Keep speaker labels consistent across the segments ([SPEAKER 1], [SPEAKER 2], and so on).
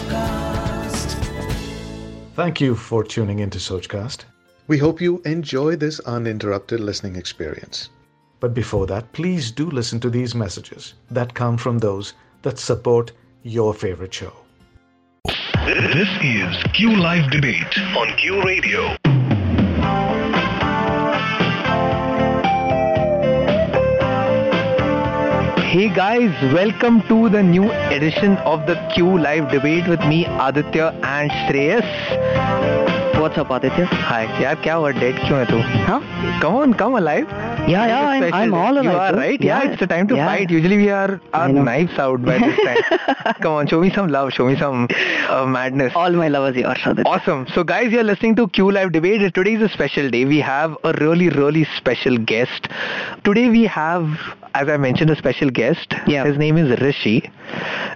[SPEAKER 1] Sochcast.
[SPEAKER 2] Thank you for tuning into Sochcast. We hope you enjoy this uninterrupted listening experience. But before that, please do listen to these messages that come from those that support your favorite show.
[SPEAKER 3] This is Q Live Debate on Q Radio.
[SPEAKER 4] Hey guys, welcome to the new edition of the Q Live Debate with me, Aditya and Shreyas.
[SPEAKER 5] What's up, Aditya?
[SPEAKER 4] Hi, यार क्या हुआ dead क्यों है तू?
[SPEAKER 5] Huh?
[SPEAKER 4] Come on, come alive.
[SPEAKER 5] Yeah, yeah, I'm,
[SPEAKER 4] Special
[SPEAKER 5] I'm
[SPEAKER 4] day.
[SPEAKER 5] all alive.
[SPEAKER 4] You are
[SPEAKER 5] bro.
[SPEAKER 4] right. Yeah, it's the time to
[SPEAKER 5] yeah.
[SPEAKER 4] fight. Usually we are
[SPEAKER 5] I
[SPEAKER 4] our
[SPEAKER 5] know.
[SPEAKER 4] knives out by this time. come on, show me some love. Show me some uh, madness.
[SPEAKER 5] All my love is yours, Aditya.
[SPEAKER 4] Awesome. So, guys, you're listening to Q Live Debate. Today is a special day. We have a really, really special guest. Today, we have, as I mentioned, a special guest.
[SPEAKER 5] Yeah.
[SPEAKER 4] His name is Rishi.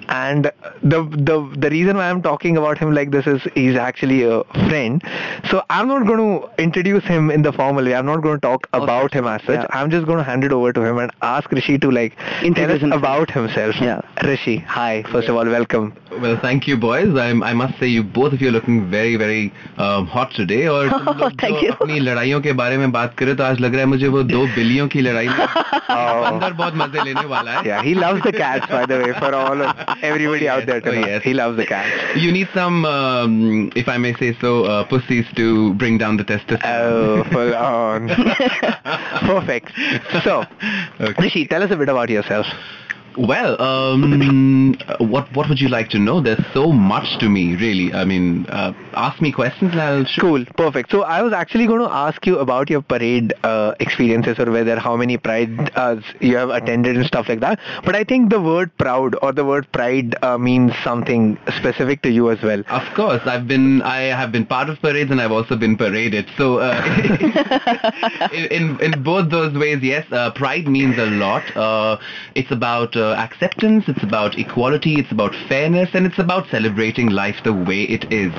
[SPEAKER 4] And the, the the reason why I'm talking about him like this is he's actually a friend. So I'm not going to introduce him in the formal way. I'm not going to talk about him as such.
[SPEAKER 5] Yeah.
[SPEAKER 4] I'm just going to hand it over to him and ask Rishi to like tell
[SPEAKER 5] Introduce
[SPEAKER 4] us
[SPEAKER 5] himself.
[SPEAKER 4] about himself.
[SPEAKER 5] Yeah.
[SPEAKER 4] Rishi, hi. First of all, welcome.
[SPEAKER 6] Well, thank you, boys. I, I must say, you both of you are looking very, very um, hot today. और तुम
[SPEAKER 5] Oh,
[SPEAKER 6] लोग
[SPEAKER 5] thank
[SPEAKER 6] जो
[SPEAKER 5] you.
[SPEAKER 6] अपनी लड़ाइयों के बारे में बात करें तो आज लग रहा है मुझे वो दो बिल्लियों की लड़ाई में अंदर बहुत मजे लेने वाला है.
[SPEAKER 4] Yeah, he loves the cats, by the way, for all of everybody out there to
[SPEAKER 6] Oh,
[SPEAKER 4] know.
[SPEAKER 6] yes.
[SPEAKER 4] He loves the cats.
[SPEAKER 6] You need some, um, if I may say so, uh, pussies to bring down the testosterone.
[SPEAKER 4] Oh, full on. Perfect. So,
[SPEAKER 6] Okay.
[SPEAKER 4] Rishi, tell us a bit about yourself.
[SPEAKER 6] Well, um, what what would you like to know? There's so much to me, really. I mean, uh, ask me questions and I'll show.
[SPEAKER 4] Cool, perfect. So I was actually going to ask you about your parade uh, experiences or whether how many pride uh, you have attended and stuff like that. But I think the word proud or the word pride uh, means something specific to you as well.
[SPEAKER 6] Of course, I've been I have been part of parades and I've also been paraded. So uh, in, in both those ways, yes, uh, pride means a lot. Uh, it's about uh, acceptance, it's about equality, it's about fairness, and it's about celebrating life the way it is.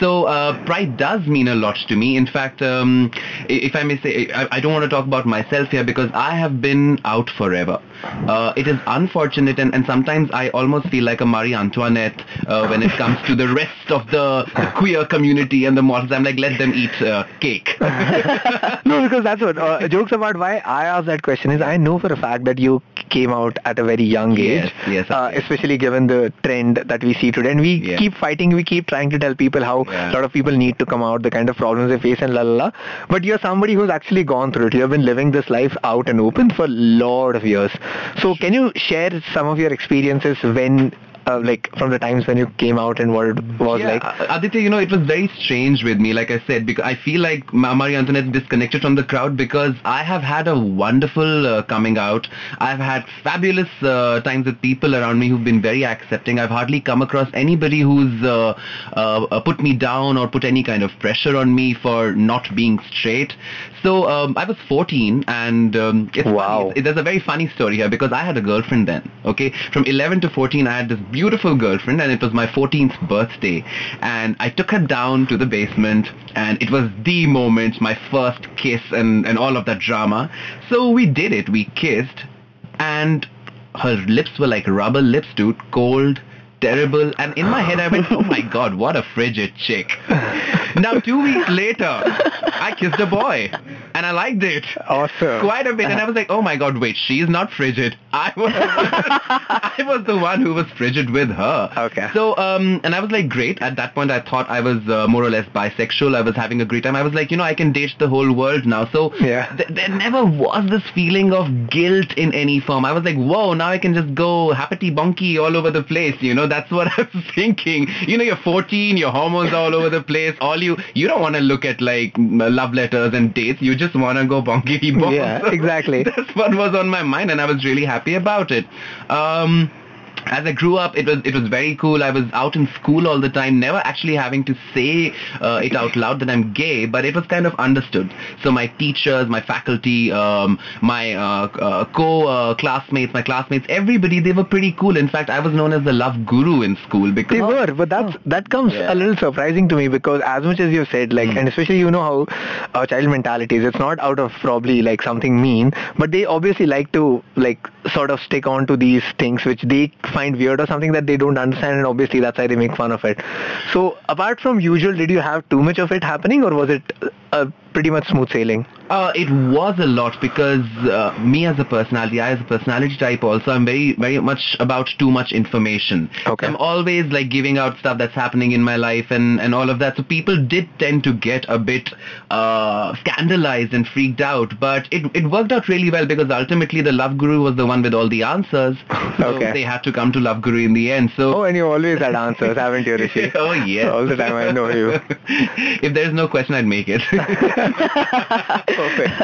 [SPEAKER 6] So uh, pride does mean a lot to me. In fact, um, if I may say, I, I don't want to talk about myself here because I have been out forever. Uh, it is unfortunate, and, and sometimes I almost feel like a Marie Antoinette uh, when it comes to the rest of the, the queer community and the models. I'm like, let them eat uh, cake.
[SPEAKER 4] no, because that's what uh, jokes about why I asked that question is I know for a fact that you came out at a very young
[SPEAKER 6] Yes,
[SPEAKER 4] age,
[SPEAKER 6] yes,
[SPEAKER 4] uh, especially given the trend that we see today, and we
[SPEAKER 6] Yeah.
[SPEAKER 4] keep fighting, we keep trying to tell people how
[SPEAKER 6] Yeah.
[SPEAKER 4] a lot of people need to come out, the kind of problems they face, and la la la. But you're somebody who's actually gone through it. You have been living this life out and open for a lot of years. So can you share some of your experiences when? Uh, like from the times when you came out and what it was
[SPEAKER 6] yeah,
[SPEAKER 4] like
[SPEAKER 6] uh, Aditya, you know, it was very strange with me. Like I said, because I feel like Marie Antoinette disconnected from the crowd because I have had a wonderful uh, coming out. I've had fabulous uh, times with people around me who've been very accepting. I've hardly come across anybody who's uh, uh, uh, put me down or put any kind of pressure on me for not being straight. So um, I was 14, and um, it's
[SPEAKER 4] Wow.
[SPEAKER 6] funny. There's a very funny story here because I had a girlfriend then. Okay, from 11 to 14, I had this beautiful girlfriend, and it was my 14th birthday. And I took her down to the basement, and it was the moment, my first kiss, and and all of that drama. So we did it. We kissed, and her lips were like rubber lips, dude, cold. Terrible, and in my head I went, "Oh my God, what a frigid chick!" now two weeks later, I kissed a boy, and I liked it
[SPEAKER 4] awesome.
[SPEAKER 6] quite a bit and I was like oh my god wait she's not frigid. I was the one, I was the one who was frigid with her.
[SPEAKER 4] Okay.
[SPEAKER 6] so um and I was like great. At that point I thought I was uh, more or less bisexual. I was having a great time. I was like you know I can date the whole world now. So
[SPEAKER 4] Yeah.
[SPEAKER 6] th- there never was this feeling of guilt in any form. I was like whoa now I can just go happy bonky all over the place. You know that's what I was thinking. You know you're 14 your hormones are all over the place all you you you don't want to look at like love letters and dates. You just want to go bonky bonk
[SPEAKER 4] Yeah, exactly.
[SPEAKER 6] that's what was on my mind and I was really happy about it. Um as I grew up, it was it was very cool. I was out in school all the time, never actually having to say uh, it out loud that I'm gay, but it was kind of understood. So my teachers, my faculty, um, my uh, uh, co uh, classmates, my classmates, everybody, they were pretty cool. In fact, I was known as the love guru in school because
[SPEAKER 4] They were, but that's that comes
[SPEAKER 6] Yeah.
[SPEAKER 4] a little surprising to me because as much as you said, like, and especially you know how uh, child mentality is. It's not out of probably like something mean, but they obviously like to like sort of stick on to these things which they find weird or something that they don't understand and obviously that's why they make fun of it. So apart from usual, did you have too much of it happening or was it uh, pretty much smooth sailing?
[SPEAKER 6] Uh, it was a lot because uh, me as a personality, I as a personality type also, I'm very, very much about too much information.
[SPEAKER 4] Okay.
[SPEAKER 6] I'm always like giving out stuff that's happening in my life and, and all of that. So people did tend to get a bit uh, scandalized and freaked out. But it, it worked out really well because ultimately the Love Guru was the one with all the answers. So
[SPEAKER 4] Okay.
[SPEAKER 6] they had to come to Love Guru in the end. So
[SPEAKER 4] Oh, and you always had answers, haven't you, Rishi?
[SPEAKER 6] oh yes.
[SPEAKER 4] All the time I know you.
[SPEAKER 6] if there's no question, I'd make it.
[SPEAKER 4] Perfect.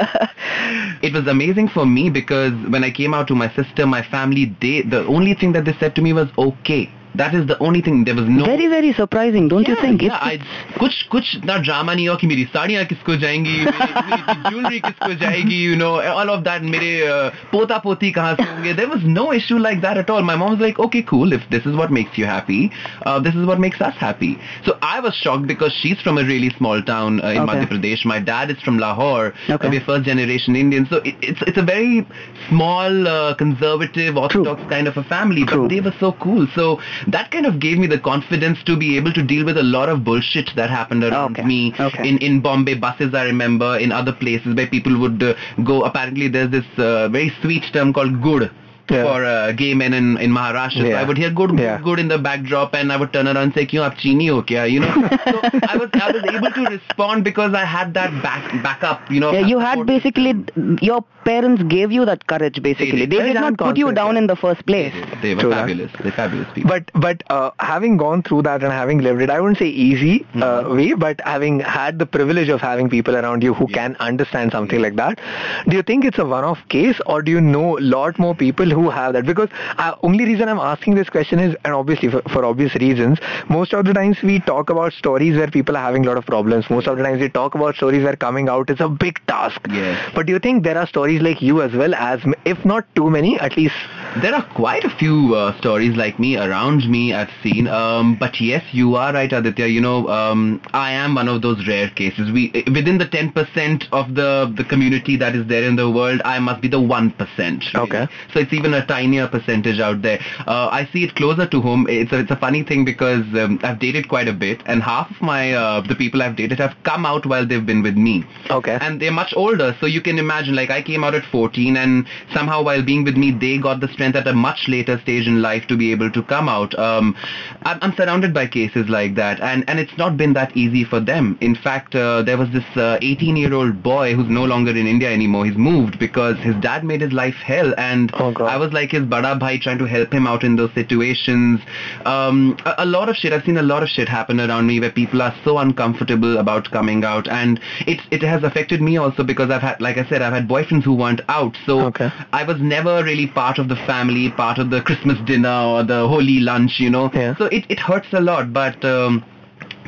[SPEAKER 6] it was amazing for me because when I came out to my sister, my family, they the only thing that they said to me was okay That is the only thing. There was no.
[SPEAKER 5] Very, very surprising, don't you
[SPEAKER 6] Yeah,
[SPEAKER 5] think?
[SPEAKER 6] yeah,
[SPEAKER 5] It's-
[SPEAKER 6] I, कुछ कुछ ना drama नहीं हो कि मेरी साड़ियाँ किसको जाएंगी ज्वेलरी किसको जाएगी you know all of that मेरे uh, पोता पोती कहाँ से होंगे there was no issue like that at all my mom was like okay cool if this is what makes you happy uh, this is what makes us happy so I was shocked because she's from a really small town uh, in
[SPEAKER 5] Okay.
[SPEAKER 6] Madhya Pradesh my dad is from Lahore
[SPEAKER 5] Okay.
[SPEAKER 6] we're first generation Indian so it, it's it's a very small uh, conservative orthodox kind of a family
[SPEAKER 5] True.
[SPEAKER 6] but they were so cool so that kind of gave me the confidence to be able to deal with a lot of bullshit that happened around
[SPEAKER 5] Okay.
[SPEAKER 6] me
[SPEAKER 5] Okay.
[SPEAKER 6] in in Bombay buses I remember in other places where people would uh, go apparently there's this uh, very sweet term called good
[SPEAKER 4] Yeah.
[SPEAKER 6] for uh, gay men in, in Maharashtra. So I would hear good, good,
[SPEAKER 4] Yeah.
[SPEAKER 6] good in the backdrop and I would turn around and say, "Kyun aap chini ho kya?" You know. so I was I was able to respond because I had that back backup. You know.
[SPEAKER 5] Yeah, you had basically your parents gave you that courage. Basically,
[SPEAKER 6] did.
[SPEAKER 5] they did not put you down
[SPEAKER 4] yeah.
[SPEAKER 5] in the first place.
[SPEAKER 6] They were
[SPEAKER 4] True that.
[SPEAKER 6] fabulous. They're fabulous people.
[SPEAKER 4] But but uh, having gone through that and having lived it, I wouldn't say easy uh,
[SPEAKER 6] Mm-hmm.
[SPEAKER 4] way, but having had the privilege of having people around you who can understand something like that, do you think it's a one-off case, or do you know a lot more people who have that? Because uh, only reason I'm asking this question is, and obviously for, for obvious reasons, most of the times we talk about stories where people are having a lot of problems. Most of the times we talk about stories where coming out is a big task.
[SPEAKER 6] Yes.
[SPEAKER 4] But do you think there are stories like you as well as, if not too many, at least
[SPEAKER 6] There are quite a few uh, stories like me around me I've seen. Um, but yes, you are right, Aditya. You know, um, I am one of those rare cases. We within the 10% of the the community that is there in the world, I must be the 1%.
[SPEAKER 4] Okay.
[SPEAKER 6] So it's even a tinier percentage out there. Uh, I see it closer to home. It's a, it's a funny thing because um, I've dated quite a bit, and half of my uh, the people I've dated have come out while they've been with me
[SPEAKER 4] Okay.
[SPEAKER 6] and they're much older so you can imagine like i came out at 14 and somehow while being with me they got the strength at a much later stage in life to be able to come out. Um, I'm, I'm surrounded by cases like that and and it's not been that easy for them. In fact uh, there was this 18 year old boy who's no longer in india anymore. He's moved because his dad made his life hell and
[SPEAKER 4] Oh,
[SPEAKER 6] i was like his bada bhai trying to help him out in those situations. Um, a, a lot of shit. I've seen a lot of shit happen around me where people are so uncomfortable about coming out and it it has affected me also because i've had like i said i've had boyfriends who weren't out. So
[SPEAKER 4] Okay.
[SPEAKER 6] i was never really part of the family part of the christmas dinner or the Holi lunch you know
[SPEAKER 4] Yeah.
[SPEAKER 6] so it, it hurts a lot but um,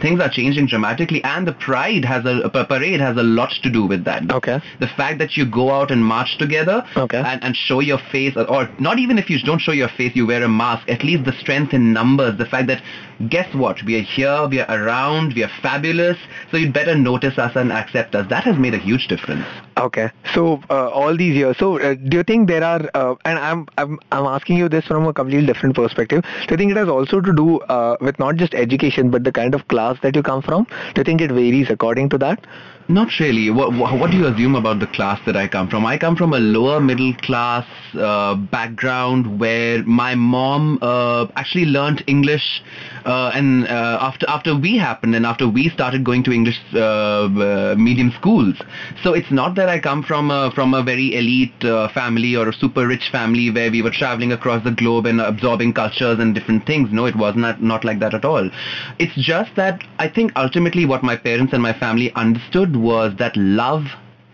[SPEAKER 6] things are changing dramatically and the pride has a, a parade has a lot to do with that
[SPEAKER 4] Okay.
[SPEAKER 6] the fact that you go out and march together
[SPEAKER 4] Okay.
[SPEAKER 6] and, and show your face or, or not even if you don't show your face you wear a mask at least the strength in numbers the fact that guess what we are here we are around we are fabulous so you'd better notice us and accept us that has made a huge difference
[SPEAKER 4] Okay. So uh, all these years, so uh, do you think there are, uh, and I'm, I'm I'm asking you this from a completely different perspective. Do you think it has also to do uh, with not just education, but the kind of class that you come from? Do you think it varies according to that?
[SPEAKER 6] Not really. What, what, do you assume about the class that I come from? I come from a lower middle class uh, background where my mom uh, actually learnt English, uh, and uh, after after we happened and after we started going to English uh, uh, medium schools. So it's not that I come from a, from a very elite family or a super rich family where we were traveling across the globe and absorbing cultures and different things. No, it was not not like that at all. It's just that I think ultimately what my parents and my family understood was that love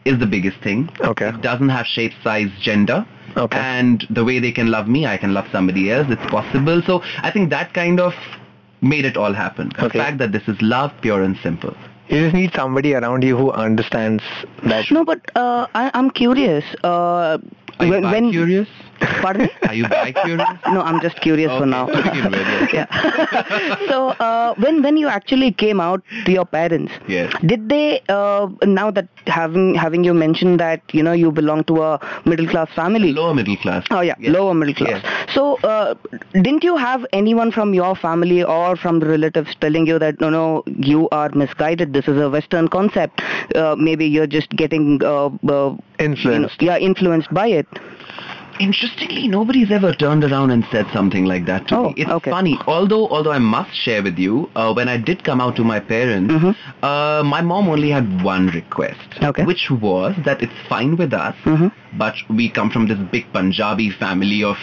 [SPEAKER 6] is the biggest thing.
[SPEAKER 4] Okay.
[SPEAKER 6] It doesn't have shape, size, gender.
[SPEAKER 4] Okay.
[SPEAKER 6] And the way they can love me, I can love somebody else. It's possible. So I think that kind of made it all happen. The
[SPEAKER 4] Okay.
[SPEAKER 6] fact that this is love, pure and simple.
[SPEAKER 4] You just need somebody around you who understands that.
[SPEAKER 5] No, but uh, I, I'm curious. Uh,
[SPEAKER 6] Are you
[SPEAKER 5] when, when
[SPEAKER 6] curious?
[SPEAKER 5] Pardon me?
[SPEAKER 6] Are you bi curious?
[SPEAKER 5] No, I'm just curious for
[SPEAKER 6] Okay,
[SPEAKER 5] now.
[SPEAKER 6] with, yes.
[SPEAKER 5] yeah. so uh, when when you actually came out to your parents,
[SPEAKER 6] Yes.
[SPEAKER 5] did they uh, now that having having you mentioned that you know you belong to a middle class family?
[SPEAKER 6] Lower middle class.
[SPEAKER 5] Oh yeah,
[SPEAKER 6] Yes.
[SPEAKER 5] lower middle class.
[SPEAKER 6] Yes.
[SPEAKER 5] So uh, didn't you have anyone from your family or from the relatives telling you that no no you are misguided? This is a Western concept. Uh, maybe you're just getting uh, uh, you know,
[SPEAKER 4] Influenced.
[SPEAKER 5] yeah, influenced by it.
[SPEAKER 6] Interestingly, nobody's ever turned around and said something like that to
[SPEAKER 5] Oh,
[SPEAKER 6] me. It's
[SPEAKER 5] okay.
[SPEAKER 6] funny. Although, although I must share with you, uh, when I did come out to my parents,
[SPEAKER 5] Mhm.
[SPEAKER 6] uh, my mom only had one request,
[SPEAKER 5] Okay.
[SPEAKER 6] which was that it's fine with us,
[SPEAKER 5] Mhm.
[SPEAKER 6] but we come from this big Punjabi family of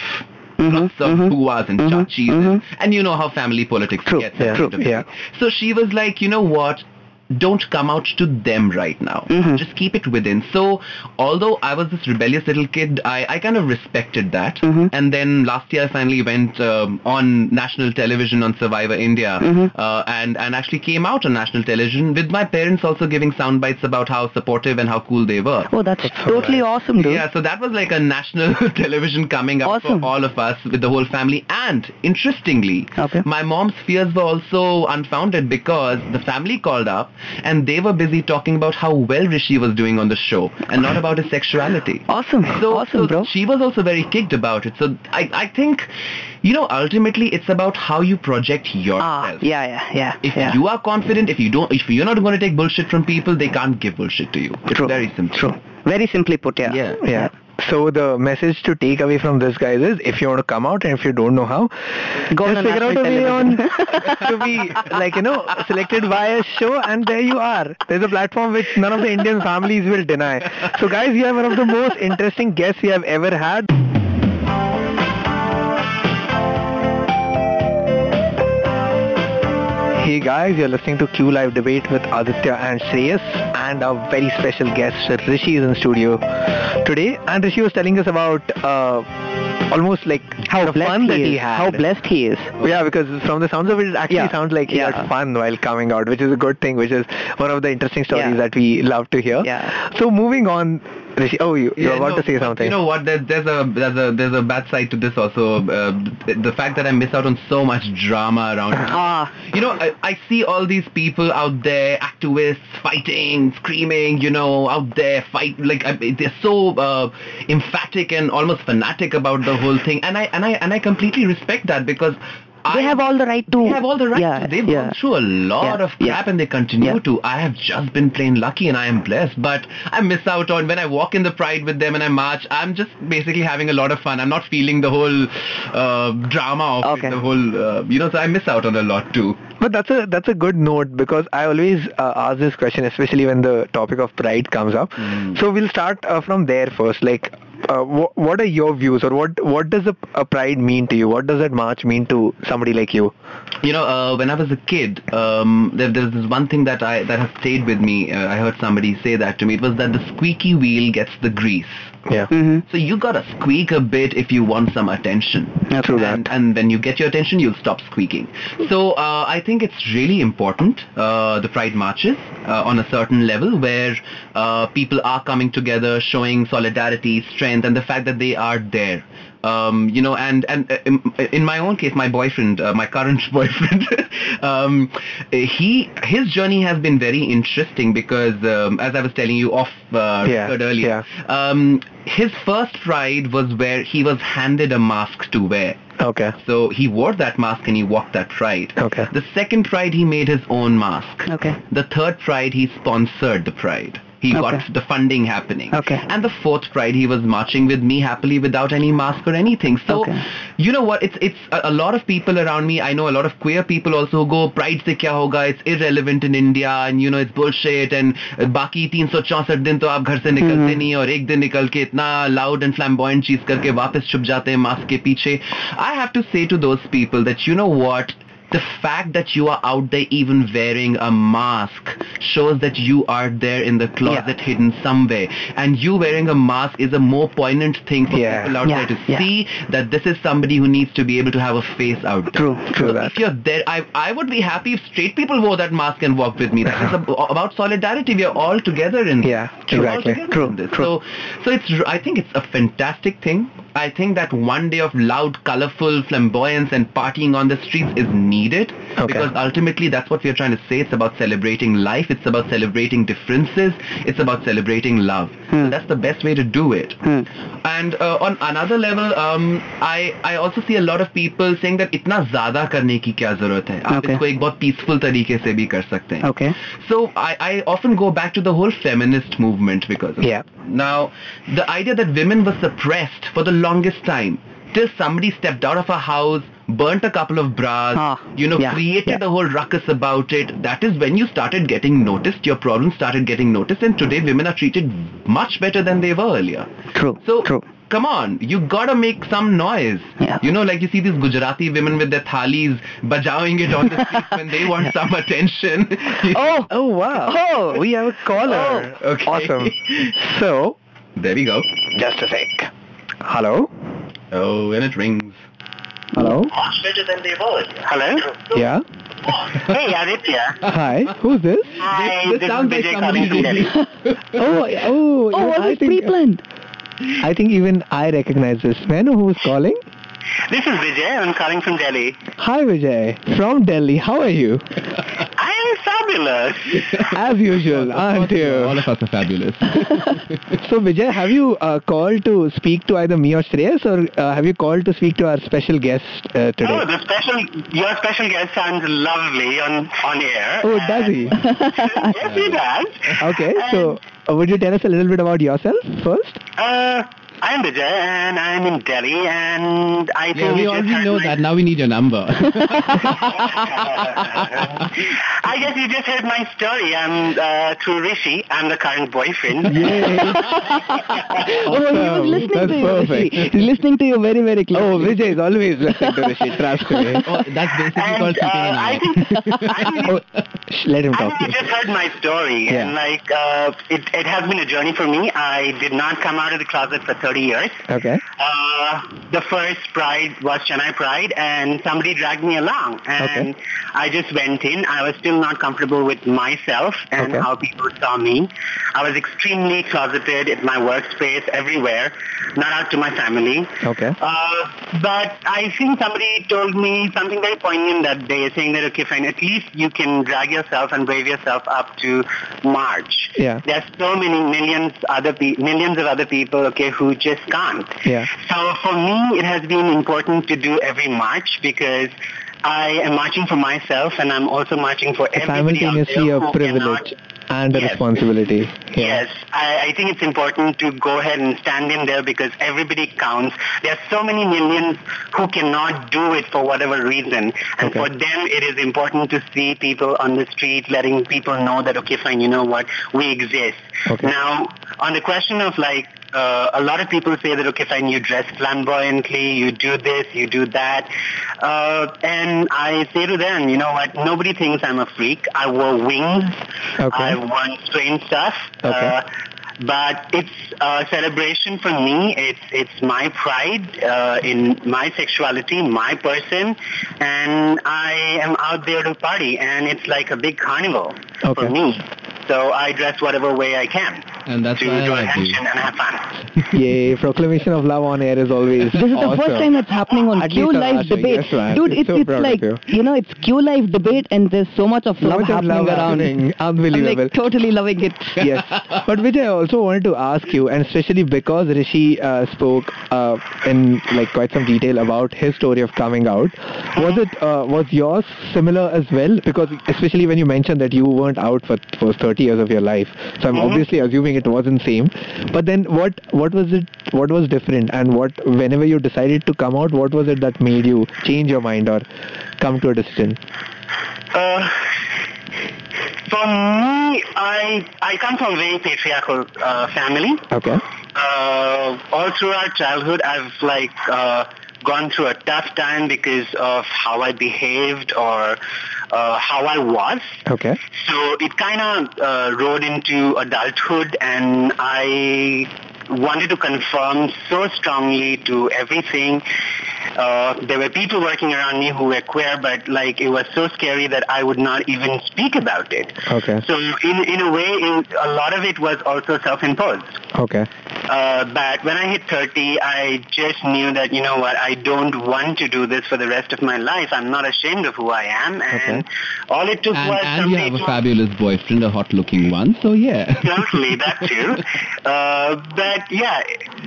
[SPEAKER 5] Mhm,
[SPEAKER 6] lots of
[SPEAKER 5] mhm,
[SPEAKER 6] buas and
[SPEAKER 5] mhm,
[SPEAKER 6] chachis,
[SPEAKER 5] mhm.
[SPEAKER 6] and you know how family politics
[SPEAKER 5] True,
[SPEAKER 6] gets.
[SPEAKER 5] yeah,
[SPEAKER 4] true, yeah.
[SPEAKER 6] So she was like, you know what? Don't come out to them right now.
[SPEAKER 5] Mhm.
[SPEAKER 6] Just keep it within. So, although I was this rebellious little kid, I, I kind of respected that.
[SPEAKER 5] Mhm.
[SPEAKER 6] And then last year I finally went um, on national television on Survivor India
[SPEAKER 5] Mhm.
[SPEAKER 6] uh, and, and actually came out on national television with my parents also giving sound bites about how supportive and how cool they were.
[SPEAKER 5] Oh, that's totally awesome, dude.
[SPEAKER 6] Yeah, so that was like a national television coming up
[SPEAKER 5] Awesome.
[SPEAKER 6] for all of us with the whole family. And interestingly,
[SPEAKER 5] Okay.
[SPEAKER 6] my mom's fears were also unfounded because the family called up and they were busy talking about how well Rishi was doing on the show and not about his sexuality.
[SPEAKER 5] Awesome,
[SPEAKER 6] So,
[SPEAKER 5] awesome,
[SPEAKER 6] so
[SPEAKER 5] bro.
[SPEAKER 6] she was also very kicked about it. So I, I think, you know, ultimately it's about how you project yourself.
[SPEAKER 5] Ah, yeah, yeah, yeah.
[SPEAKER 6] If
[SPEAKER 5] yeah.
[SPEAKER 6] you are confident, if you don't, if you're not going to take bullshit from people, they can't give bullshit to you. It's
[SPEAKER 5] True.
[SPEAKER 6] very simple.
[SPEAKER 5] True. Very simply put, yeah.
[SPEAKER 6] Yeah.
[SPEAKER 4] Yeah. So the message to take away from this guys is if you want to come out and if you don't know how,
[SPEAKER 5] Go
[SPEAKER 4] just figure out a way on to be like you know selected by a show and there you are. There's a platform which none of the Indian families will deny. So guys, we have one of the most interesting guests we have ever had. Hey guys, you're listening to Q Live Debate with Aditya and Shreyas and our very special guest Rishi is in studio today and Rishi was telling us about uh, almost like
[SPEAKER 5] How
[SPEAKER 4] the
[SPEAKER 5] blessed
[SPEAKER 4] fun that
[SPEAKER 5] he
[SPEAKER 4] he
[SPEAKER 5] is.
[SPEAKER 4] had.
[SPEAKER 5] How blessed he is.
[SPEAKER 4] Yeah, because from the sounds of it, it actually
[SPEAKER 5] Yeah.
[SPEAKER 4] sounds like he
[SPEAKER 5] Yeah.
[SPEAKER 4] had fun while coming out, which is a good thing, which is one of the interesting stories
[SPEAKER 5] Yeah.
[SPEAKER 4] that we love to hear.
[SPEAKER 5] Yeah.
[SPEAKER 4] So moving on, Rishi, oh, you, you're
[SPEAKER 6] Yeah,
[SPEAKER 4] about
[SPEAKER 6] no,
[SPEAKER 4] to say something.
[SPEAKER 6] You know what? There, there's a there's a there's a bad side to this also. Uh, the, the fact that I miss out on so much drama around.
[SPEAKER 5] Ah.
[SPEAKER 6] You know, I, I see all these people out there, activists fighting, screaming. You know, out there fight like I, they're so uh, emphatic and almost fanatic about the whole thing, and I and I and I completely respect that because.
[SPEAKER 5] They
[SPEAKER 6] I,
[SPEAKER 5] have all the right to.
[SPEAKER 6] they have all the right.
[SPEAKER 5] Yeah,
[SPEAKER 6] to. They've
[SPEAKER 5] yeah.
[SPEAKER 6] gone through a lot
[SPEAKER 5] Yeah,
[SPEAKER 6] of crap and they continue to. I have just been plain lucky and I am blessed. But I miss out on when I walk in the pride with them and I march. I'm just basically having a lot of fun. I'm not feeling the whole uh, drama of
[SPEAKER 5] Okay.
[SPEAKER 6] it, the whole, uh, you know. So I miss out on a lot too.
[SPEAKER 4] But that's a that's a good note because I always uh, ask this question, especially when the topic of pride comes up.
[SPEAKER 6] Mm.
[SPEAKER 4] So we'll start uh, from there first. Like, uh, wh- what are your views, or what what does a, a pride mean to you? What does that march mean to somebody like you?
[SPEAKER 6] You know, uh, when I was a kid, um, there, there's this one thing that I that has stayed with me. Uh, I heard somebody say that to me. It was that the squeaky wheel gets the grease.
[SPEAKER 4] Yeah.
[SPEAKER 5] Mhm.
[SPEAKER 6] So you gotta squeak a bit if you want some attention.
[SPEAKER 5] Yeah, true
[SPEAKER 6] and, and when you get your attention, you'll stop squeaking. So uh, I think it's really important, uh, the Pride marches, uh, on a certain level where uh, people are coming together, showing solidarity, strength, and the fact that they are there. Um, you know, and and uh, in, in my own case, my boyfriend, uh, my current boyfriend, um, he his journey has been very interesting because, um, as I was telling you off uh,
[SPEAKER 4] Yeah,
[SPEAKER 6] record earlier, um, his first pride was where he was handed a mask to wear.
[SPEAKER 4] Okay.
[SPEAKER 6] So he wore that mask and he walked that pride.
[SPEAKER 4] Okay.
[SPEAKER 6] The second pride, he made his own mask.
[SPEAKER 5] Okay.
[SPEAKER 6] The third pride, he sponsored the pride. He
[SPEAKER 5] okay.
[SPEAKER 6] got the funding happening.
[SPEAKER 5] Okay.
[SPEAKER 6] And the fourth pride, he was marching with me happily without any mask or anything. So,
[SPEAKER 5] okay.
[SPEAKER 6] you know what? It's it's a, a, lot of people around me. I know a lot of queer people also go, Pride se kya hoga? It's irrelevant in India and, you know, it's bullshit. And uh, baki 364 din to aap ghar se nikalte mm-hmm. nahi aur ek din nikal ke itna loud and flamboyant cheez karke wapas chup jate hain mask ke piche. I have to say to those people that, you know what? The fact that you are out there even wearing a mask shows that you are there in the closet hidden somewhere and you wearing a mask is a more poignant thing for
[SPEAKER 4] Yeah.
[SPEAKER 6] people out
[SPEAKER 5] Yeah,
[SPEAKER 6] there to
[SPEAKER 5] yeah.
[SPEAKER 6] see that this is somebody who needs to be able to have a face out there.
[SPEAKER 5] True,
[SPEAKER 4] true
[SPEAKER 6] So
[SPEAKER 4] that.
[SPEAKER 6] if you're there I, I would be happy if straight people wore that mask and walked with me that is ab- about solidarity we are all together in this.
[SPEAKER 4] Yeah, exactly. True, true.
[SPEAKER 6] so so it's I think it's a fantastic thing I think that one day of loud, colorful flamboyance and partying on the streets is needed
[SPEAKER 4] Okay.
[SPEAKER 6] because ultimately that's what we are trying to say. It's about celebrating life. It's about celebrating differences. It's about celebrating love. So that's the best way to do it. And uh, on another level, um, I I also see a lot of people saying that इतना ज़्यादा करने की क्या ज़रूरत है? आप
[SPEAKER 5] Okay.
[SPEAKER 6] इसको एक बहुत peaceful तरीके से भी कर सकते हैं.
[SPEAKER 5] Okay.
[SPEAKER 6] So I, I often go back to the whole feminist movement because of
[SPEAKER 4] Yeah.
[SPEAKER 6] Now, the idea that women were suppressed for the longest time till somebody stepped out of a house, burnt a couple of bras,
[SPEAKER 5] Ah,
[SPEAKER 6] you know,
[SPEAKER 5] yeah,
[SPEAKER 6] created
[SPEAKER 5] yeah.
[SPEAKER 6] a whole ruckus about it. That is when you started getting noticed, your problems started getting noticed, and today women are treated much better than they were earlier.
[SPEAKER 5] True.
[SPEAKER 6] So,
[SPEAKER 5] True.
[SPEAKER 6] come on, you gotta make some noise.
[SPEAKER 5] Yeah.
[SPEAKER 6] You know, like you see these Gujarati women with their thalis bajawing it on the streets when they want some attention.
[SPEAKER 5] Oh.
[SPEAKER 4] Oh wow.
[SPEAKER 5] Oh.
[SPEAKER 4] we have a caller.
[SPEAKER 6] Oh, okay.
[SPEAKER 4] Awesome. So,
[SPEAKER 6] there we go.
[SPEAKER 4] just a sec. Hello.
[SPEAKER 6] Oh, and it rings.
[SPEAKER 4] Hello.
[SPEAKER 1] Better than the Hello?
[SPEAKER 4] Yeah.
[SPEAKER 1] Hey, Aditya.
[SPEAKER 4] Hi. Who's this?
[SPEAKER 1] Hi,
[SPEAKER 6] this
[SPEAKER 1] this,
[SPEAKER 6] sounds
[SPEAKER 1] is
[SPEAKER 6] like
[SPEAKER 1] Vijay
[SPEAKER 6] somebody
[SPEAKER 1] calling Delhi.
[SPEAKER 4] Oh, oh.
[SPEAKER 5] Oh, was
[SPEAKER 4] I
[SPEAKER 5] it
[SPEAKER 4] think,
[SPEAKER 5] pre-planned?
[SPEAKER 4] I think even I recognize this. May I know who's calling?
[SPEAKER 1] This is Vijay. I'm calling from Delhi.
[SPEAKER 4] Hi, Vijay. From Delhi. How are you?
[SPEAKER 1] I'm fabulous.
[SPEAKER 4] As usual, aren't you?
[SPEAKER 6] All of us are fabulous.
[SPEAKER 4] So, Vijay, have you uh, called to speak to either me or Shreyas, or uh, have you called to speak to our special guest uh, today?
[SPEAKER 1] Oh, the special, your special guest sounds lovely on on air.
[SPEAKER 4] Oh, does he?
[SPEAKER 1] yes, he does.
[SPEAKER 4] Okay, so uh, would you tell us a little bit about yourself first?
[SPEAKER 1] Uh, I'm Vijay, and I'm in Delhi, and I think
[SPEAKER 6] yeah, we
[SPEAKER 1] you
[SPEAKER 6] already know
[SPEAKER 1] my-
[SPEAKER 6] that. Now we need your number.
[SPEAKER 1] I guess you just heard my story. I'm uh, through Rishi. I'm the current boyfriend.
[SPEAKER 5] Oh, he was listening
[SPEAKER 4] That's
[SPEAKER 5] to you.
[SPEAKER 4] perfect.
[SPEAKER 5] Rishi. He's listening to you very, very closely.
[SPEAKER 4] Oh,
[SPEAKER 5] closely.
[SPEAKER 4] Vijay is always listening to Rishi, trust me.
[SPEAKER 6] oh, that's basically
[SPEAKER 1] And
[SPEAKER 6] called
[SPEAKER 1] uh,
[SPEAKER 6] keeping an
[SPEAKER 1] I think, I think
[SPEAKER 4] Oh, sh- let him
[SPEAKER 1] I
[SPEAKER 4] talk.
[SPEAKER 1] think you just heard my story,
[SPEAKER 4] Yeah.
[SPEAKER 1] and like uh, it, it has been a journey for me. I did not come out of the closet for 30 years.
[SPEAKER 4] Okay.
[SPEAKER 1] Uh, the first Pride was Chennai Pride, and somebody dragged me along, and
[SPEAKER 4] Okay.
[SPEAKER 1] I just went in. I was still not comfortable with myself and
[SPEAKER 4] Okay.
[SPEAKER 1] how people saw me. I was extremely closeted in my workspace, everywhere, not out to my family.
[SPEAKER 4] Okay.
[SPEAKER 1] Uh, but I think somebody told me something very poignant that day, saying that, okay, fine, at least you can drag yourself and brave yourself up to March.
[SPEAKER 4] Yeah.
[SPEAKER 1] There's so many millions other pe- millions of other people, okay, who just can't.
[SPEAKER 4] Yeah.
[SPEAKER 1] So for me, it has been important to do every March because I am marching for myself and I'm also marching for everybody
[SPEAKER 4] Simultaneously a privilege and a
[SPEAKER 1] Yes.
[SPEAKER 4] responsibility. Yeah.
[SPEAKER 1] Yes, I, I think it's important to go ahead and stand in there because everybody counts. There are so many millions who cannot do it for whatever reason. And
[SPEAKER 4] Okay.
[SPEAKER 1] for them, it is important to see people on the street letting people know that, okay, fine, you know what, we exist.
[SPEAKER 4] Okay.
[SPEAKER 1] Now, on the question of like, uh, a lot of people say that, okay, fine, you dress flamboyantly, you do this, you do that. Uh, and I say to them, you know what, nobody thinks I'm a freak. I wore wings.
[SPEAKER 4] Okay.
[SPEAKER 1] I won strange stuff.
[SPEAKER 4] Okay.
[SPEAKER 1] Uh, but it's a celebration for me. It's it's my pride uh, in my sexuality, my person, and I am out there to party, and it's like a big carnival
[SPEAKER 4] Okay.
[SPEAKER 1] for me. So I dress whatever way I can
[SPEAKER 6] And that's
[SPEAKER 1] to
[SPEAKER 6] why I
[SPEAKER 1] draw
[SPEAKER 6] like you.
[SPEAKER 1] attention and have fun.
[SPEAKER 4] Yay, proclamation of love on air is always
[SPEAKER 5] This is
[SPEAKER 4] awesome.
[SPEAKER 5] the first time it's happening on
[SPEAKER 4] At
[SPEAKER 5] Q
[SPEAKER 4] least on
[SPEAKER 5] Live
[SPEAKER 4] our.
[SPEAKER 5] Debate.
[SPEAKER 4] Yes, man.
[SPEAKER 5] Dude, it's,
[SPEAKER 4] So
[SPEAKER 5] it's like,
[SPEAKER 4] you.
[SPEAKER 5] you know, it's Q Live Debate and there's so much of
[SPEAKER 4] So
[SPEAKER 5] love
[SPEAKER 4] much of
[SPEAKER 5] happening
[SPEAKER 4] love
[SPEAKER 5] around.
[SPEAKER 4] happening.
[SPEAKER 5] I'm
[SPEAKER 4] Unbelievable.
[SPEAKER 5] like totally loving it.
[SPEAKER 4] yes. But Vijay, I also wanted to ask you, and especially because Rishi uh, spoke uh, in like quite some detail about his story of coming out, was it uh, was yours similar as well? Because especially when you mentioned that you weren't out for for 30 years of your life, so I'm obviously assuming it wasn't same. But then what what was it? What was different? And what whenever you decided to come out, what was it that made you change your mind or come to a decision?
[SPEAKER 1] Uh, for me, I I come from a very patriarchal uh, family.
[SPEAKER 4] Okay.
[SPEAKER 1] uh, all through our childhood, I've like uh, gone through a tough time because of how I behaved or uh, how I was.
[SPEAKER 4] Okay.
[SPEAKER 1] So it kind of uh, rode into adulthood, and I wanted to conform so strongly to everything. Uh, there were people working around me who were queer, but like it was so scary that I would not even speak about it.
[SPEAKER 4] Okay.
[SPEAKER 1] So in in a way, in, a lot of it was also self-imposed.
[SPEAKER 4] Okay.
[SPEAKER 1] Uh, but when I hit 30, I just knew that, you know what, I don't want to do this for the rest of my life. I'm not ashamed of who I am. And
[SPEAKER 4] Okay.
[SPEAKER 1] all it took
[SPEAKER 6] And,
[SPEAKER 1] was
[SPEAKER 6] and you have a fabulous boyfriend, a hot-looking one. So yeah.
[SPEAKER 1] totally that too uh, but yeah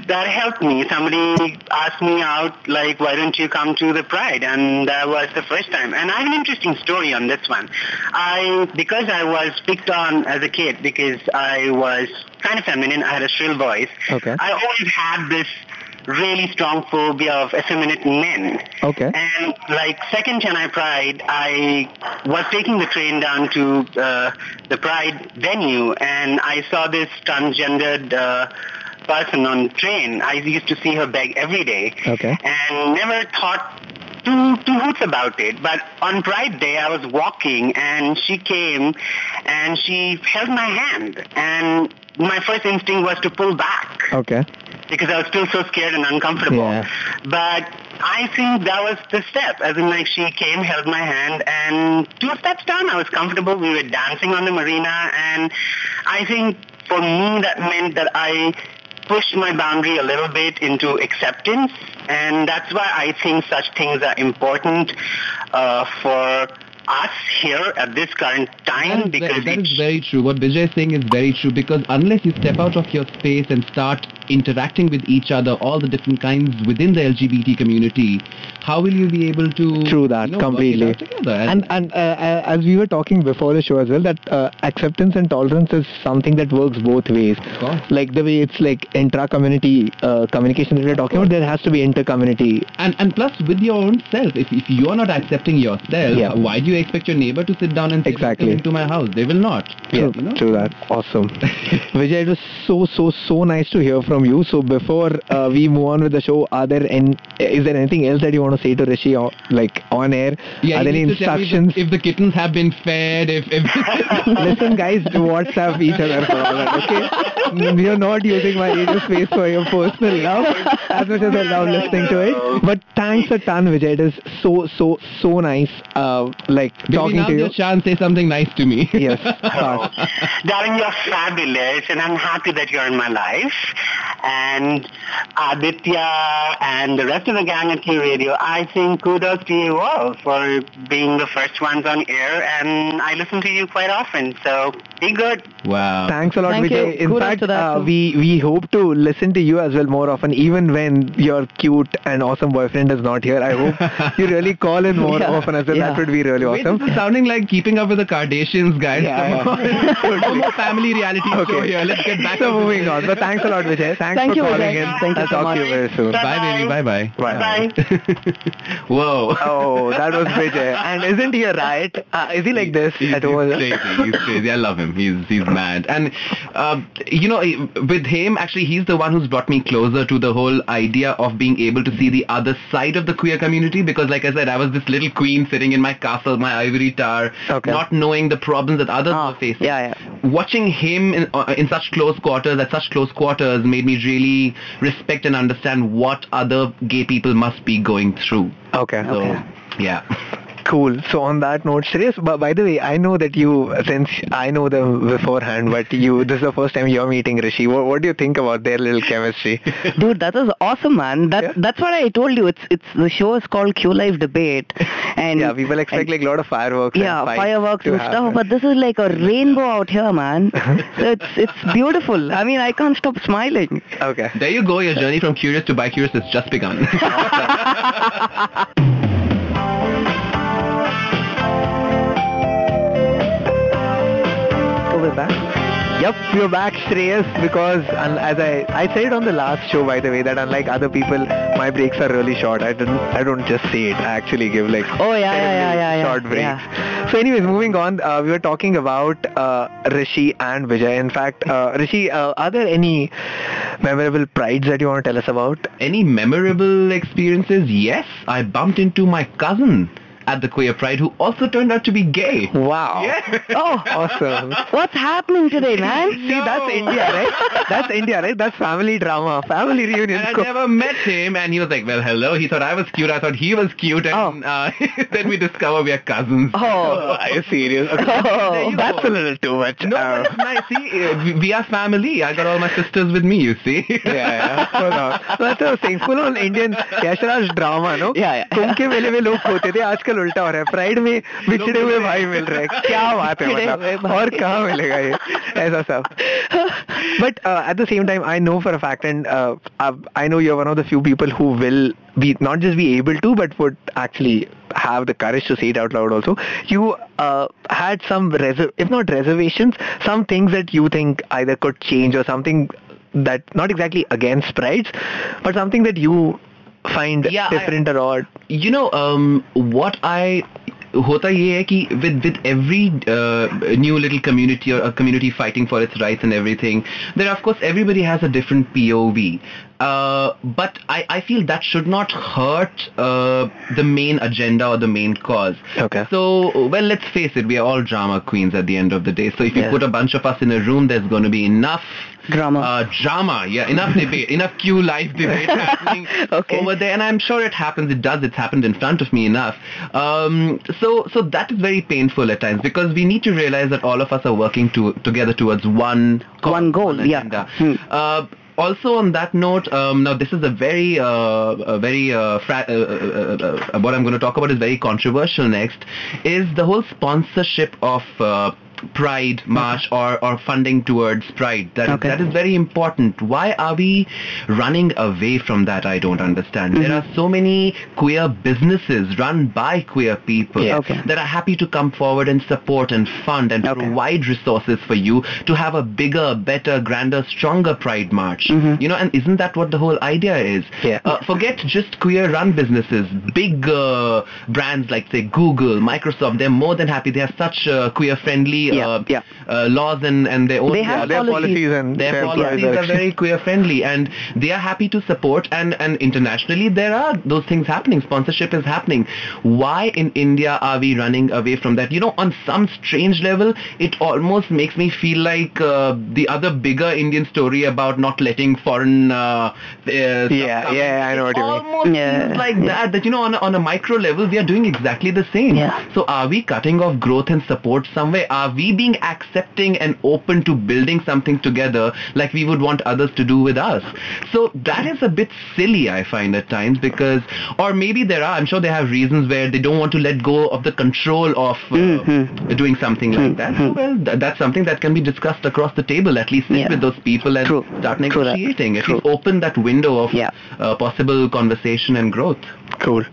[SPEAKER 1] that helped me somebody asked me out like why don't you come to the pride and that was the first time and i have an interesting story on this one i because i was picked on as a kid because i was kind of feminine i had a shrill voice
[SPEAKER 4] Okay.
[SPEAKER 1] i always had this really strong phobia of effeminate men
[SPEAKER 4] Okay.
[SPEAKER 1] and like second Chennai Pride, I was taking the train down to uh, the Pride venue, and I saw this transgendered uh, person on train. I used to see her beg every day,
[SPEAKER 4] Okay.
[SPEAKER 1] and never thought two two hoots about it. But on Pride Day, I was walking, and she came, and she held my hand, and my first instinct was to pull back
[SPEAKER 4] Okay.
[SPEAKER 1] because I was still so scared and uncomfortable.
[SPEAKER 4] Yeah.
[SPEAKER 1] But I think that was the step. As in, like, she came, held my hand, and two steps down, I was comfortable. We were dancing on the marina, and I think for me, that meant that I pushed my boundary a little bit into acceptance, and that's why I think such things are important uh, for us here at this current time
[SPEAKER 6] That is,
[SPEAKER 1] because
[SPEAKER 6] that
[SPEAKER 1] it's-
[SPEAKER 6] very true. What Vijay is saying is very true because unless you step out of your space and start interacting with each other, all the different kinds within the LGBT community, how will you be able to
[SPEAKER 4] True that
[SPEAKER 6] you know, work it
[SPEAKER 4] completely.
[SPEAKER 6] out together?
[SPEAKER 4] And and uh, uh, as we were talking before the show as well, that uh, acceptance and tolerance is something that works both ways.
[SPEAKER 6] course.
[SPEAKER 4] Like the way it's like intra-community uh, communication that we're talking about, there has to be inter-community.
[SPEAKER 6] And and plus with your own self, if if you're not accepting yourself,
[SPEAKER 4] Yeah.
[SPEAKER 6] why do you expect your neighbor to sit down and say,
[SPEAKER 4] Exactly.
[SPEAKER 6] Into my house? They will not.
[SPEAKER 4] Yeah,
[SPEAKER 6] You know?
[SPEAKER 4] true that. Awesome. Vijay, it was so so so nice to hear from you. So before uh, we move on with the show, are there any, is there anything else that you want to say to Rishi, on, like on air?
[SPEAKER 6] Yeah,
[SPEAKER 4] are there any
[SPEAKER 6] need to tell me
[SPEAKER 4] instructions?
[SPEAKER 6] If, if the kittens have been fed, if, if
[SPEAKER 4] Listen, guys, WhatsApp each other for all that, okay? We are not using my radio space for your personal love as much as I love listening to it. But thanks a ton, Vijay. It is so, so, so nice, uh, like
[SPEAKER 6] Baby,
[SPEAKER 4] talking
[SPEAKER 6] now's
[SPEAKER 4] to you.
[SPEAKER 6] your chance, say something nice to me.
[SPEAKER 4] Yes,
[SPEAKER 1] darling, you're fabulous, and I'm happy that you're in my life. And Aditya and the rest of the gang at Q Radio, I think kudos to you all for being the first ones on air, and I listen to you quite often. So be good.
[SPEAKER 6] Wow.
[SPEAKER 4] Thanks a lot,
[SPEAKER 5] Thank
[SPEAKER 4] Vijay.
[SPEAKER 5] you.
[SPEAKER 4] In
[SPEAKER 5] Kudos
[SPEAKER 4] fact,
[SPEAKER 5] to that
[SPEAKER 4] uh, we we hope to listen to you as well more often, even when your cute and awesome boyfriend is not here. I hope you really call in more
[SPEAKER 5] Yeah,
[SPEAKER 4] often as well.
[SPEAKER 5] yeah.
[SPEAKER 4] That would be really
[SPEAKER 6] Wait,
[SPEAKER 4] awesome.
[SPEAKER 6] this is sounding like keeping up with the Kardashians, guys.
[SPEAKER 4] Yeah,
[SPEAKER 6] Come
[SPEAKER 4] yeah.
[SPEAKER 6] on. no more family reality show
[SPEAKER 4] Okay.
[SPEAKER 6] here. Let's get back
[SPEAKER 4] So
[SPEAKER 6] to
[SPEAKER 4] moving on. But thanks a lot, Vijay. Thanks
[SPEAKER 5] Thank
[SPEAKER 4] for
[SPEAKER 5] you,
[SPEAKER 4] calling
[SPEAKER 5] Vijay.
[SPEAKER 4] in.
[SPEAKER 5] Thank you
[SPEAKER 4] I'll
[SPEAKER 5] so
[SPEAKER 4] talk to you very soon.
[SPEAKER 6] Bye, baby. Bye, bye.
[SPEAKER 4] Bye.
[SPEAKER 6] Whoa.
[SPEAKER 4] Oh, that was Vijay. And isn't he a riot? Uh, is he like this
[SPEAKER 6] He's,
[SPEAKER 4] at
[SPEAKER 6] he's crazy. He's crazy. I love him. He's he's mad. And uh, you know, with him, actually, he's the one who's brought me closer to the whole idea of being able to see the other side of the queer community. Because, like I said, I was this little queen sitting in my castle, my ivory tower,
[SPEAKER 4] Okay.
[SPEAKER 6] not knowing the problems that others
[SPEAKER 5] Ah,
[SPEAKER 6] were facing.
[SPEAKER 5] yeah, yeah.
[SPEAKER 6] Watching him in, uh, in such close quarters, at such close quarters, made me really respect and understand what other gay people must be going through.
[SPEAKER 4] Okay.
[SPEAKER 6] So,
[SPEAKER 5] Okay.
[SPEAKER 6] yeah.
[SPEAKER 4] Cool. So on that note, Shreyas, but by the way, I know that you, since I know them beforehand, but you, this is the first time you're meeting Rishi. What, what do you think about their little chemistry?
[SPEAKER 5] Dude, that was awesome, man. That
[SPEAKER 4] Yeah.
[SPEAKER 5] that's what I told you. It's it's the show is called Q Live Debate, and
[SPEAKER 4] yeah, people expect
[SPEAKER 5] and-
[SPEAKER 4] like a lot of fireworks.
[SPEAKER 5] yeah
[SPEAKER 4] and
[SPEAKER 5] fireworks
[SPEAKER 4] to
[SPEAKER 5] and
[SPEAKER 4] happen.
[SPEAKER 5] stuff, but this is like a rainbow out here, man. so it's it's beautiful. I mean, I can't stop smiling.
[SPEAKER 4] Okay.
[SPEAKER 6] There you go. Your journey from curious to bi curious has just begun.
[SPEAKER 4] Yep, we're back, Shreyas, because un- as I I said it on the last show, by the way, that unlike other people, my breaks are really short. I don't I don't just say it. I actually give like
[SPEAKER 5] Oh, yeah, yeah, yeah, yeah, yeah,
[SPEAKER 4] short breaks.
[SPEAKER 5] yeah.
[SPEAKER 4] So, anyways, moving on, uh, we were talking about uh, Rishi and Vijay. In fact, uh, Rishi, uh, are there any memorable prides that you want to tell us about?
[SPEAKER 6] Any memorable experiences? Yes, I bumped into my cousin at the queer pride who also turned out to be gay.
[SPEAKER 4] Wow.
[SPEAKER 6] Yeah.
[SPEAKER 4] Oh, awesome.
[SPEAKER 5] What's happening today, man?
[SPEAKER 4] See, that's India, right? That's India, right? That's family drama, family reunion.
[SPEAKER 6] And I never met him, and he was like, "Well, hello." He thought I was cute. I thought he was cute, and
[SPEAKER 5] Oh.
[SPEAKER 6] uh, then we discover we are cousins.
[SPEAKER 5] Oh,
[SPEAKER 4] Are you serious?
[SPEAKER 5] Oh,
[SPEAKER 6] you
[SPEAKER 4] that's
[SPEAKER 6] go.
[SPEAKER 4] a little too much.
[SPEAKER 6] No,
[SPEAKER 4] Uh,
[SPEAKER 6] but it's nice. See, uh, we- we are family. I got all my sisters with me. You see.
[SPEAKER 4] yeah, yeah. So now, so that's what I was saying. Full on Indian Yashraj drama, no?
[SPEAKER 5] Yeah, yeah.
[SPEAKER 4] कुंभ के मेले में लोग खोते थे आजकल उल्टा हो रहा है प्राइड में बिछड़े हुए भाई मिल रहे हैं क्या बात है
[SPEAKER 5] बिछड़े हुए
[SPEAKER 4] मतलब
[SPEAKER 5] भाई।
[SPEAKER 4] और कहाँ मिलेगा ये ऐसा सब but uh, at the same time I know for a fact and uh, I've- I know you're one of the few people who will be not just be able to but would actually have the courage to say it out loud also you uh, had some reser- if not reservations some things that you think either could change or something that not exactly against prides but something that you find
[SPEAKER 6] Yeah, I-
[SPEAKER 4] different or odd
[SPEAKER 6] you know um, what I होता ये है कि with with every uh, new little community or a community fighting for its rights and everything there of course everybody has a different POV uh, but I, I feel that should not hurt uh, the main agenda or the main cause
[SPEAKER 4] Okay.
[SPEAKER 6] so well let's face it we are all drama queens at the end of the day so if you
[SPEAKER 4] Yeah.
[SPEAKER 6] put a bunch of us in a room there's going to be enough
[SPEAKER 5] Drama.
[SPEAKER 6] uh, drama yeah enough debate enough Q live debate happening
[SPEAKER 5] Okay.
[SPEAKER 6] over there and I'm sure it happens it does it's happened in front of me enough um, so so that is very painful at times because we need to realize that all of us are working to, together towards one
[SPEAKER 5] One goal, yeah.
[SPEAKER 6] agenda.
[SPEAKER 5] Hmm.
[SPEAKER 6] Uh, also on that note, um, now this is a very, uh, a very, uh, fra- uh, uh, uh, uh, what I'm going to talk about is very controversial next, is the whole sponsorship of uh, Pride March or, or funding towards Pride. That is-
[SPEAKER 5] Okay.
[SPEAKER 6] that is very important. Why are we running away from that? I don't understand. There are so many queer businesses run by queer people
[SPEAKER 5] Yeah. Okay.
[SPEAKER 6] that are happy to come forward and support and fund and
[SPEAKER 5] Okay.
[SPEAKER 6] provide resources for you to have a bigger, better, grander, stronger Pride March. You know, and isn't that what the whole idea is?
[SPEAKER 4] Yeah.
[SPEAKER 6] Uh, forget just queer-run businesses. Big uh, brands like say Google, Microsoft, they're more than happy. They have such uh, queer-friendly
[SPEAKER 5] Yeah,
[SPEAKER 6] uh,
[SPEAKER 5] yeah.
[SPEAKER 6] Uh, laws and and their own
[SPEAKER 5] They have
[SPEAKER 4] yeah, their
[SPEAKER 5] policies.
[SPEAKER 4] policies and
[SPEAKER 6] their policies are very queer friendly and they are happy to support and and internationally there are those things happening sponsorship is happening why in india are we running away from that you know on some strange level it almost makes me feel like uh, the other bigger indian story about not letting foreign uh, uh,
[SPEAKER 4] Yeah,
[SPEAKER 6] come
[SPEAKER 4] yeah. I know what you mean.
[SPEAKER 6] almost
[SPEAKER 5] Yeah,
[SPEAKER 6] like
[SPEAKER 5] yeah.
[SPEAKER 6] that that you know on a, on a micro level we are doing exactly the same
[SPEAKER 5] Yeah.
[SPEAKER 6] so are we cutting off growth and support somewhere are we being accepting and open to building something together like we would want others to do with us so that is a bit silly i find at times because or maybe there are i'm sure they have reasons where they don't want to let go of the control of uh,
[SPEAKER 5] Mm-hmm.
[SPEAKER 6] doing something like that so, well th- that's something that can be discussed across the table at least sit
[SPEAKER 5] Yeah.
[SPEAKER 6] with those people and
[SPEAKER 5] True.
[SPEAKER 6] start negotiating at
[SPEAKER 5] True.
[SPEAKER 6] least open that window of
[SPEAKER 5] Yeah.
[SPEAKER 6] uh, possible conversation and growth
[SPEAKER 4] Cool.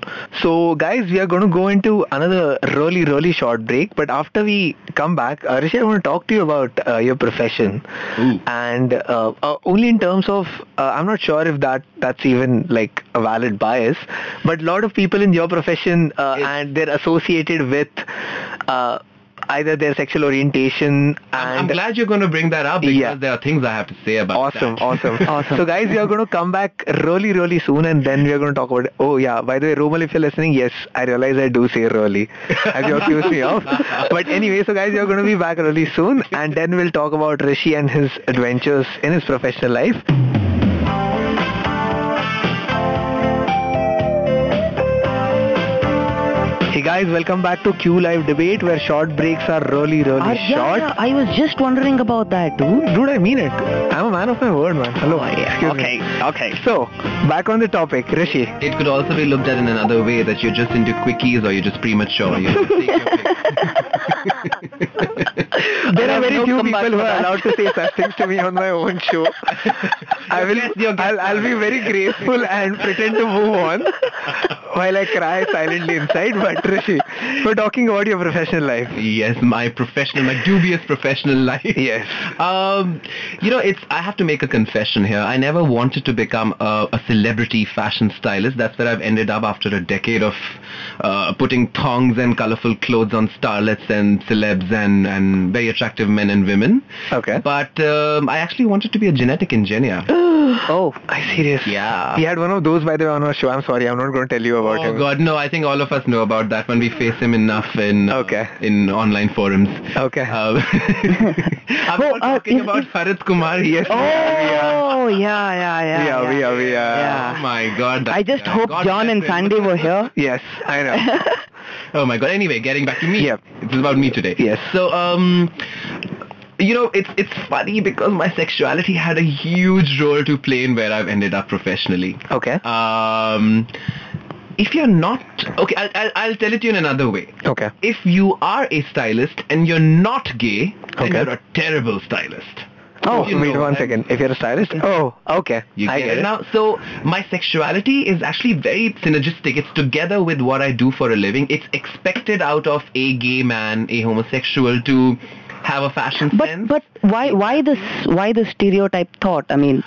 [SPEAKER 4] So, guys, we are going to go into another really, really short break. But after we come back, uh, Rishi, I want to talk to you about uh, your profession,
[SPEAKER 6] Ooh.
[SPEAKER 4] and uh, uh, only in terms of uh, I'm not sure if that that's even like a valid bias, but a lot of people in your profession uh, and they're associated with. Either their sexual orientation
[SPEAKER 6] I'm, I'm glad you're going to bring that up because
[SPEAKER 4] Yeah.
[SPEAKER 6] there are things I have to say about
[SPEAKER 4] Awesome,
[SPEAKER 6] that.
[SPEAKER 4] awesome,
[SPEAKER 5] Awesome.
[SPEAKER 4] So, guys, we are going to come back really, really soon, and then we are going to talk about. Oh, yeah. By the way, Romal, if you're listening, yes, I realize I do say really, as you accuse me of. But anyway, so guys, we are going to be back really soon, and then we'll talk about Rishi and his adventures in his professional life. Hey guys, welcome back to Q Live Debate, where short breaks are really, really
[SPEAKER 5] Uh, yeah,
[SPEAKER 4] short.
[SPEAKER 5] yeah, I was just wondering about that, dude.
[SPEAKER 4] Dude, I mean it. I'm a man of my word, man. Hello. Excuse me.
[SPEAKER 5] okay.
[SPEAKER 4] So, back on the topic, Rishi.
[SPEAKER 6] It could also be looked at in another way that you're just into quickies or you're just premature. You know, take your pick.
[SPEAKER 4] There are very
[SPEAKER 5] no
[SPEAKER 4] few people who are allowed to say such things to me on my own show. I will.
[SPEAKER 6] guest- your guest
[SPEAKER 4] I'll, I'll be very graceful and pretend to move on while I cry silently inside. But Rishi, we're talking about your professional life.
[SPEAKER 6] yes, my professional, my dubious professional life.
[SPEAKER 4] Yes.
[SPEAKER 6] Um, you know, it's. I have to make a confession here. I never wanted to become a, a celebrity fashion stylist. That's where I've ended up after a decade of uh, putting thongs and colorful clothes on starlets and celebs and and very attractive men and women.
[SPEAKER 4] Okay.
[SPEAKER 6] But um, I actually wanted to be a genetic engineer.
[SPEAKER 5] Oh.
[SPEAKER 4] I serious.
[SPEAKER 6] Yeah.
[SPEAKER 4] He had one of those by the way on our show. I'm sorry, I'm not going to tell you about
[SPEAKER 6] Oh
[SPEAKER 4] him.
[SPEAKER 6] God, no! I think all of us know about that one. We face him enough in uh,
[SPEAKER 4] Okay.
[SPEAKER 6] in online forums.
[SPEAKER 4] Okay.
[SPEAKER 6] Uh, I'm not
[SPEAKER 5] uh,
[SPEAKER 6] talking
[SPEAKER 5] is-
[SPEAKER 6] about Farid Kumar. Yes.
[SPEAKER 5] Oh, yeah, yeah, yeah.
[SPEAKER 4] Yeah, we are, we are.
[SPEAKER 5] Yeah.
[SPEAKER 6] Oh my God. that
[SPEAKER 5] I just
[SPEAKER 6] guy.
[SPEAKER 5] hope
[SPEAKER 6] God
[SPEAKER 5] John and. Sandy were here.
[SPEAKER 4] Yes, I know.
[SPEAKER 6] Oh my god. Anyway, getting back to me.
[SPEAKER 4] Yep.
[SPEAKER 6] It's about me today.
[SPEAKER 4] Yes.
[SPEAKER 6] So um you know, it's it's funny because my sexuality had a huge role to play in where I've ended up professionally.
[SPEAKER 4] okay.
[SPEAKER 6] Um if you're not okay, I'll, I'll, I'll tell it to you in another way.
[SPEAKER 4] Okay.
[SPEAKER 6] If you are a stylist and you're not gay, then
[SPEAKER 4] Okay.
[SPEAKER 6] you're a terrible stylist.
[SPEAKER 4] Oh,
[SPEAKER 6] You
[SPEAKER 4] wait one
[SPEAKER 6] that.
[SPEAKER 4] second. If you're a stylist? Oh, okay.
[SPEAKER 6] You
[SPEAKER 4] I
[SPEAKER 6] get,
[SPEAKER 4] get
[SPEAKER 6] it
[SPEAKER 4] it.
[SPEAKER 6] now. So my sexuality is actually very synergistic. It's together with what I do for a living. It's expected out of a gay man, a homosexual, to have a fashion
[SPEAKER 5] But
[SPEAKER 6] sense.
[SPEAKER 5] but why why this why the stereotype thought? I mean,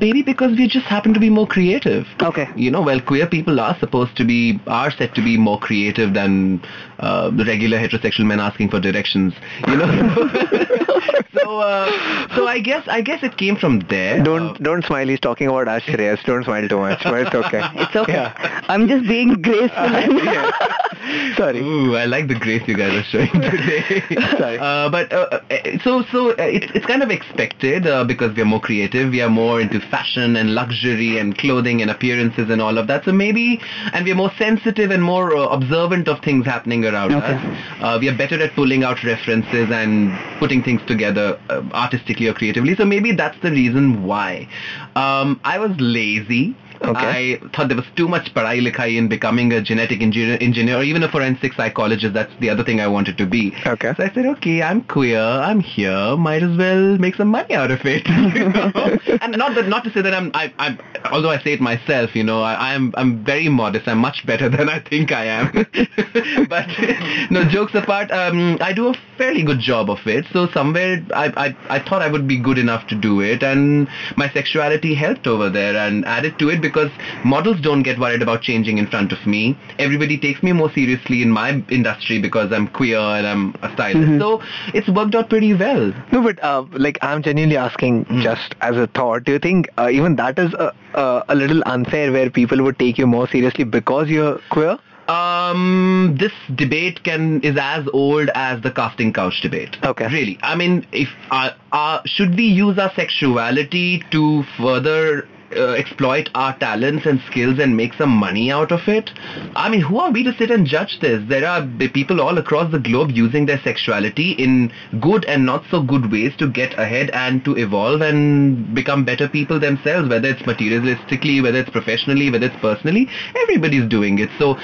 [SPEAKER 6] Maybe because we just happen to be more creative.
[SPEAKER 5] okay.
[SPEAKER 6] You know, well, queer people are supposed to be, are said to be more creative than uh, the regular heterosexual men asking for directions. You know, so uh, so I guess I guess it came from there.
[SPEAKER 4] Don't don't smile. He's talking about us, Shreyas. Don't smile too much. But it's okay.
[SPEAKER 5] It's okay.
[SPEAKER 4] Yeah.
[SPEAKER 5] I'm just being graceful.
[SPEAKER 4] Yeah. Sorry.
[SPEAKER 6] Ooh, I like the grace you guys are showing today.
[SPEAKER 4] Sorry.
[SPEAKER 6] Uh, but uh, uh, so so uh, it's it's kind of expected uh, because we are more creative. We are more into fashion and luxury and clothing and appearances and all of that. So maybe and we are more sensitive and more uh, observant of things happening around
[SPEAKER 5] Okay.
[SPEAKER 6] us. Uh, we are better at pulling out references and putting things together uh, artistically or creatively. So maybe that's the reason why. Um, I was lazy.
[SPEAKER 4] Okay.
[SPEAKER 6] I thought there was too much parai likhai in becoming a genetic engineer, engineer or even a forensic psychologist. That's the other thing I wanted to be.
[SPEAKER 4] Okay.
[SPEAKER 6] So I said, okay, I'm queer, I'm here, might as well make some money out of it. you know? and not that, not to say that I'm, I, I'm, although I say it myself, you know, I, I'm, I'm very modest. I'm much better than I think I am. but no, jokes apart, um, I do a fairly good job of it. So somewhere I, I, I thought I would be good enough to do it, and my sexuality helped over there and added to it because models don't get worried about changing in front of me. Everybody takes me more seriously in my industry because I'm queer and I'm a stylist. So it's worked out pretty well.
[SPEAKER 4] No, but uh, like I'm genuinely asking,
[SPEAKER 6] Hmm.
[SPEAKER 4] just as a thought, do you think uh, even that is a, a, a little unfair, where people would take you more seriously because you're queer?
[SPEAKER 6] Um, this debate can is as old as the casting couch debate.
[SPEAKER 4] Okay.
[SPEAKER 6] Really, I mean, if uh, uh, should we use our sexuality to further uh, exploit our talents and skills and make some money out of it? I mean, who are we to sit and judge this? There are people all across the globe using their sexuality in good and not so good ways to get ahead and to evolve and become better people themselves, whether it's materialistically, whether it's professionally, whether it's personally. Everybody's doing it. So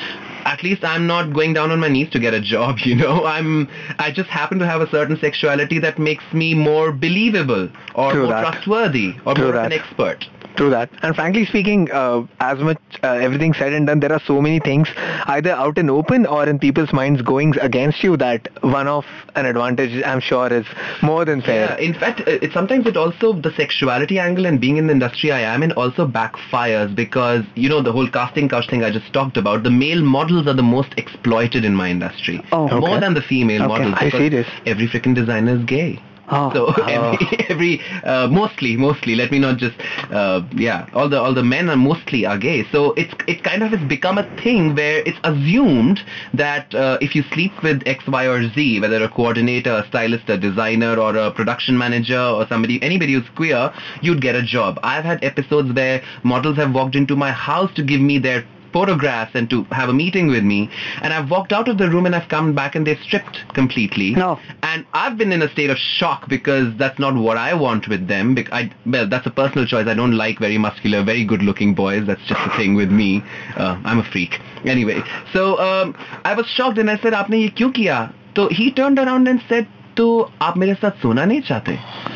[SPEAKER 6] at least I'm not going down on my knees to get a job, you know. I'm I just happen to have a certain sexuality that makes me more believable or
[SPEAKER 4] True
[SPEAKER 6] more
[SPEAKER 4] that.
[SPEAKER 6] trustworthy or
[SPEAKER 4] True
[SPEAKER 6] more of an
[SPEAKER 4] that.
[SPEAKER 6] expert.
[SPEAKER 4] True that. And frankly speaking, uh, as much uh, everything said and done, there are so many things either out in open or in people's minds going against you that one of an advantage, I'm sure, is more than fair.
[SPEAKER 6] Yeah, in fact, uh, it sometimes it also the sexuality angle and being in the industry I am in also backfires because you know the whole casting couch thing I just talked about. The male models are the most exploited in my industry,
[SPEAKER 5] Oh.
[SPEAKER 6] more than the female
[SPEAKER 5] Okay.
[SPEAKER 6] models.
[SPEAKER 4] I see this.
[SPEAKER 6] Every freaking designer is gay.
[SPEAKER 5] Oh.
[SPEAKER 6] So every, every uh, mostly mostly let me not just uh, yeah all the all the men are mostly are gay so it's it kind of has become a thing where it's assumed that uh, if you sleep with X Y or Z whether a coordinator a stylist a designer or a production manager or somebody anybody who's queer you'd get a job I've had episodes where models have walked into my house to give me their photographs and to have a meeting with me. And I've walked out of the room and I've come back and they're stripped completely.
[SPEAKER 5] No.
[SPEAKER 6] And I've been in a state of shock because that's not what I want with them. I, well, that's a personal choice. I don't like very muscular, very good looking boys. That's just the thing with me. Uh, I'm a freak. Anyway, so um, I was shocked and I said, Aapne ye kyun kiya? So he turned around and said, तो आप मेरे साथ सोना नहीं चाहते?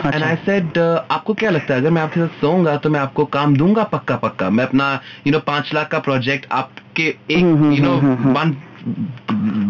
[SPEAKER 6] And I said आपको क्या लगता है? अगर मैं आपके साथ सोऊँगा तो मैं आपको काम दूँगा पक्का पक्का मैं अपना यू नो पाँच लाख का प्रोजेक्ट आपके एक you know one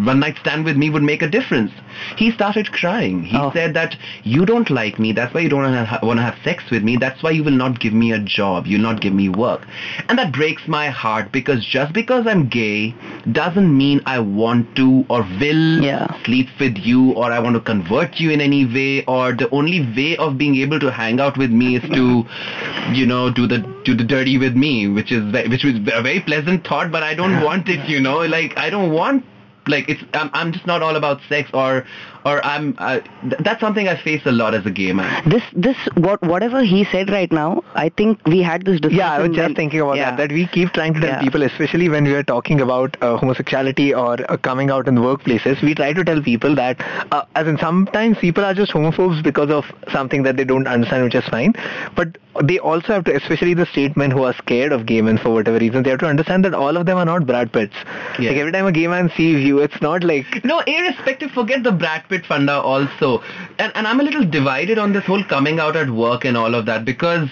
[SPEAKER 6] one night stand with me would make a difference. He started crying. He
[SPEAKER 5] Oh.
[SPEAKER 6] said that you don't like me. That's why you don't want to have sex with me. That's why you will not give me a job. You'll not give me work. And that breaks my heart because just because I'm gay doesn't mean I want to or will
[SPEAKER 5] Yeah.
[SPEAKER 6] sleep with you or I want to convert you in any way or the only way of being able to hang out with me is to you know do the do the dirty with me which is which was a very pleasant thought but I don't want it you know like I don't want like it's I'm, I'm just not all about sex or or I'm uh, th- that's something I face a lot as a gay man
[SPEAKER 5] This, this, what, whatever he said right now, I think we had this discussion.
[SPEAKER 4] Yeah, I was just
[SPEAKER 5] when-
[SPEAKER 4] thinking about
[SPEAKER 5] yeah.
[SPEAKER 4] that. That we keep trying to tell
[SPEAKER 5] Yeah.
[SPEAKER 4] people, especially when we are talking about uh, homosexuality or uh, coming out in workplaces, we try to tell people that, uh, as in sometimes people are just homophobes because of something that they don't understand, which is fine. But they also have to, especially the straight men who are scared of gay men for whatever reason, they have to understand that all of them are not Brad Pitts.
[SPEAKER 6] Yeah.
[SPEAKER 4] Like every time a gay man sees you, it's not like
[SPEAKER 6] No, irrespective, forget the Brad Pitt funda also. And, and I'm a little divided on this whole coming out at work and all of that because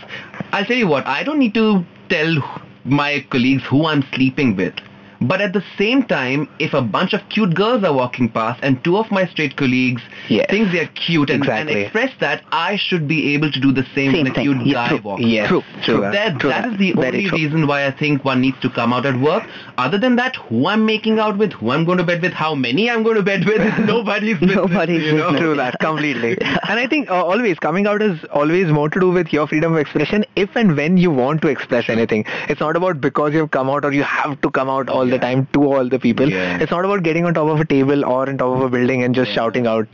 [SPEAKER 6] I'll tell you what, I don't need to tell my colleagues who I'm sleeping with. But at the same time, if a bunch of cute girls are walking past and two of my straight colleagues
[SPEAKER 4] Yes.
[SPEAKER 6] think they're cute and, and express that, I should be able to do the same,
[SPEAKER 5] Same
[SPEAKER 6] when a
[SPEAKER 5] thing.
[SPEAKER 6] cute
[SPEAKER 5] Yeah,
[SPEAKER 6] guy
[SPEAKER 5] true.
[SPEAKER 6] walks
[SPEAKER 4] Yes,
[SPEAKER 6] past.
[SPEAKER 4] true that.
[SPEAKER 6] That,
[SPEAKER 4] True
[SPEAKER 6] that is the
[SPEAKER 4] Very
[SPEAKER 6] only
[SPEAKER 4] true.
[SPEAKER 6] reason why I think one needs to come out at work. Other than that, who I'm making out with, who I'm going to bed with, how many I'm going to bed with, is nobody's business.
[SPEAKER 5] Nobody's
[SPEAKER 6] you know?
[SPEAKER 4] True that completely. And I think uh, always coming out is always more to do with your freedom of expression if and when you want to express anything. It's not about because you've come out or you have to come out all the time to all the people.
[SPEAKER 6] Yeah.
[SPEAKER 4] It's not about getting on top of a table or on top of a building and just shouting out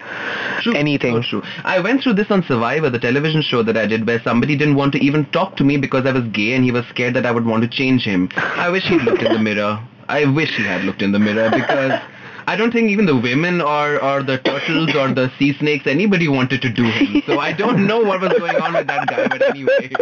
[SPEAKER 6] True,
[SPEAKER 4] anything.
[SPEAKER 6] so true. I went through this on Survivor, the television show that I did, where somebody didn't want to even talk to me because I was gay and he was scared that I would want to change him. I wish he'd looked in the mirror. I wish he had looked in the mirror because I don't think even the women or, or the turtles or the sea snakes, anybody wanted to do him. So I don't know what was going on with that guy, but anyway,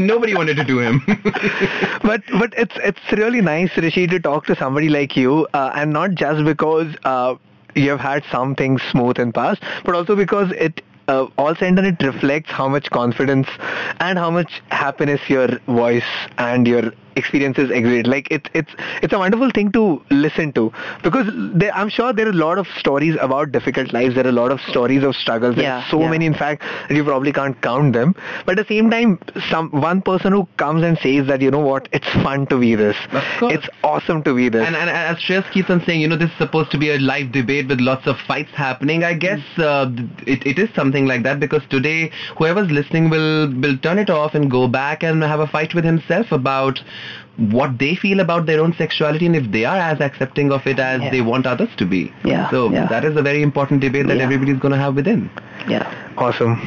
[SPEAKER 6] nobody wanted to do him.
[SPEAKER 4] but but it's it's really nice, Rishi, to talk to somebody like you, uh, and not just because uh, you have had some things smooth in past, but also because it. Uh, all said and it reflects how much confidence and how much happiness your voice and your experiences exhibit. Like it's it's it's a wonderful thing to listen to because there, I'm sure there are a lot of stories about difficult lives. There are a lot of stories of struggles. There are
[SPEAKER 5] Yeah,
[SPEAKER 4] so
[SPEAKER 5] yeah.
[SPEAKER 4] many, in fact, that you probably can't count them. But at the same time, some one person who comes and says that you know what, it's fun to be this.
[SPEAKER 6] Of course.
[SPEAKER 4] It's awesome to be this.
[SPEAKER 6] And, and as Shreyas keeps on saying, you know, this is supposed to be a live debate with lots of fights happening. I guess uh, it, it is something like that because today, whoever's listening will will turn it off and go back and have a fight with himself about what they feel about their own sexuality and if they are as accepting of it as
[SPEAKER 5] Yeah.
[SPEAKER 6] they want others to be.
[SPEAKER 5] Yeah,
[SPEAKER 6] So
[SPEAKER 5] yeah.
[SPEAKER 6] that is a very important debate that
[SPEAKER 5] Yeah.
[SPEAKER 6] everybody's going to have within.
[SPEAKER 5] Yeah.
[SPEAKER 4] Awesome.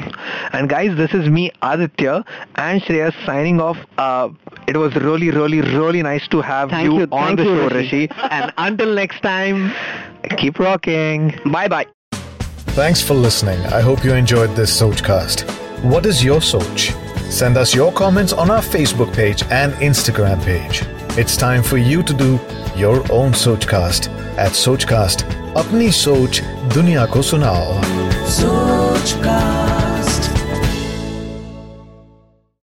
[SPEAKER 4] And guys, this is me, Aditya, and Shreyas signing off. Uh, it was really, really, really nice to have
[SPEAKER 5] Thank
[SPEAKER 4] you,
[SPEAKER 5] you-
[SPEAKER 4] on
[SPEAKER 5] thank
[SPEAKER 4] the
[SPEAKER 5] you,
[SPEAKER 4] show,
[SPEAKER 5] Rishi.
[SPEAKER 4] Rishi. and until next time, keep rocking.
[SPEAKER 5] Bye bye.
[SPEAKER 2] Thanks for listening. I hope you enjoyed this Sochcast. What is your Soch? Send us your comments on our Facebook page and Instagram page. It's time for you to do your own Sochcast at Sochcast. Apni Soch Duniya Ko
[SPEAKER 7] Sunao. Sochcast.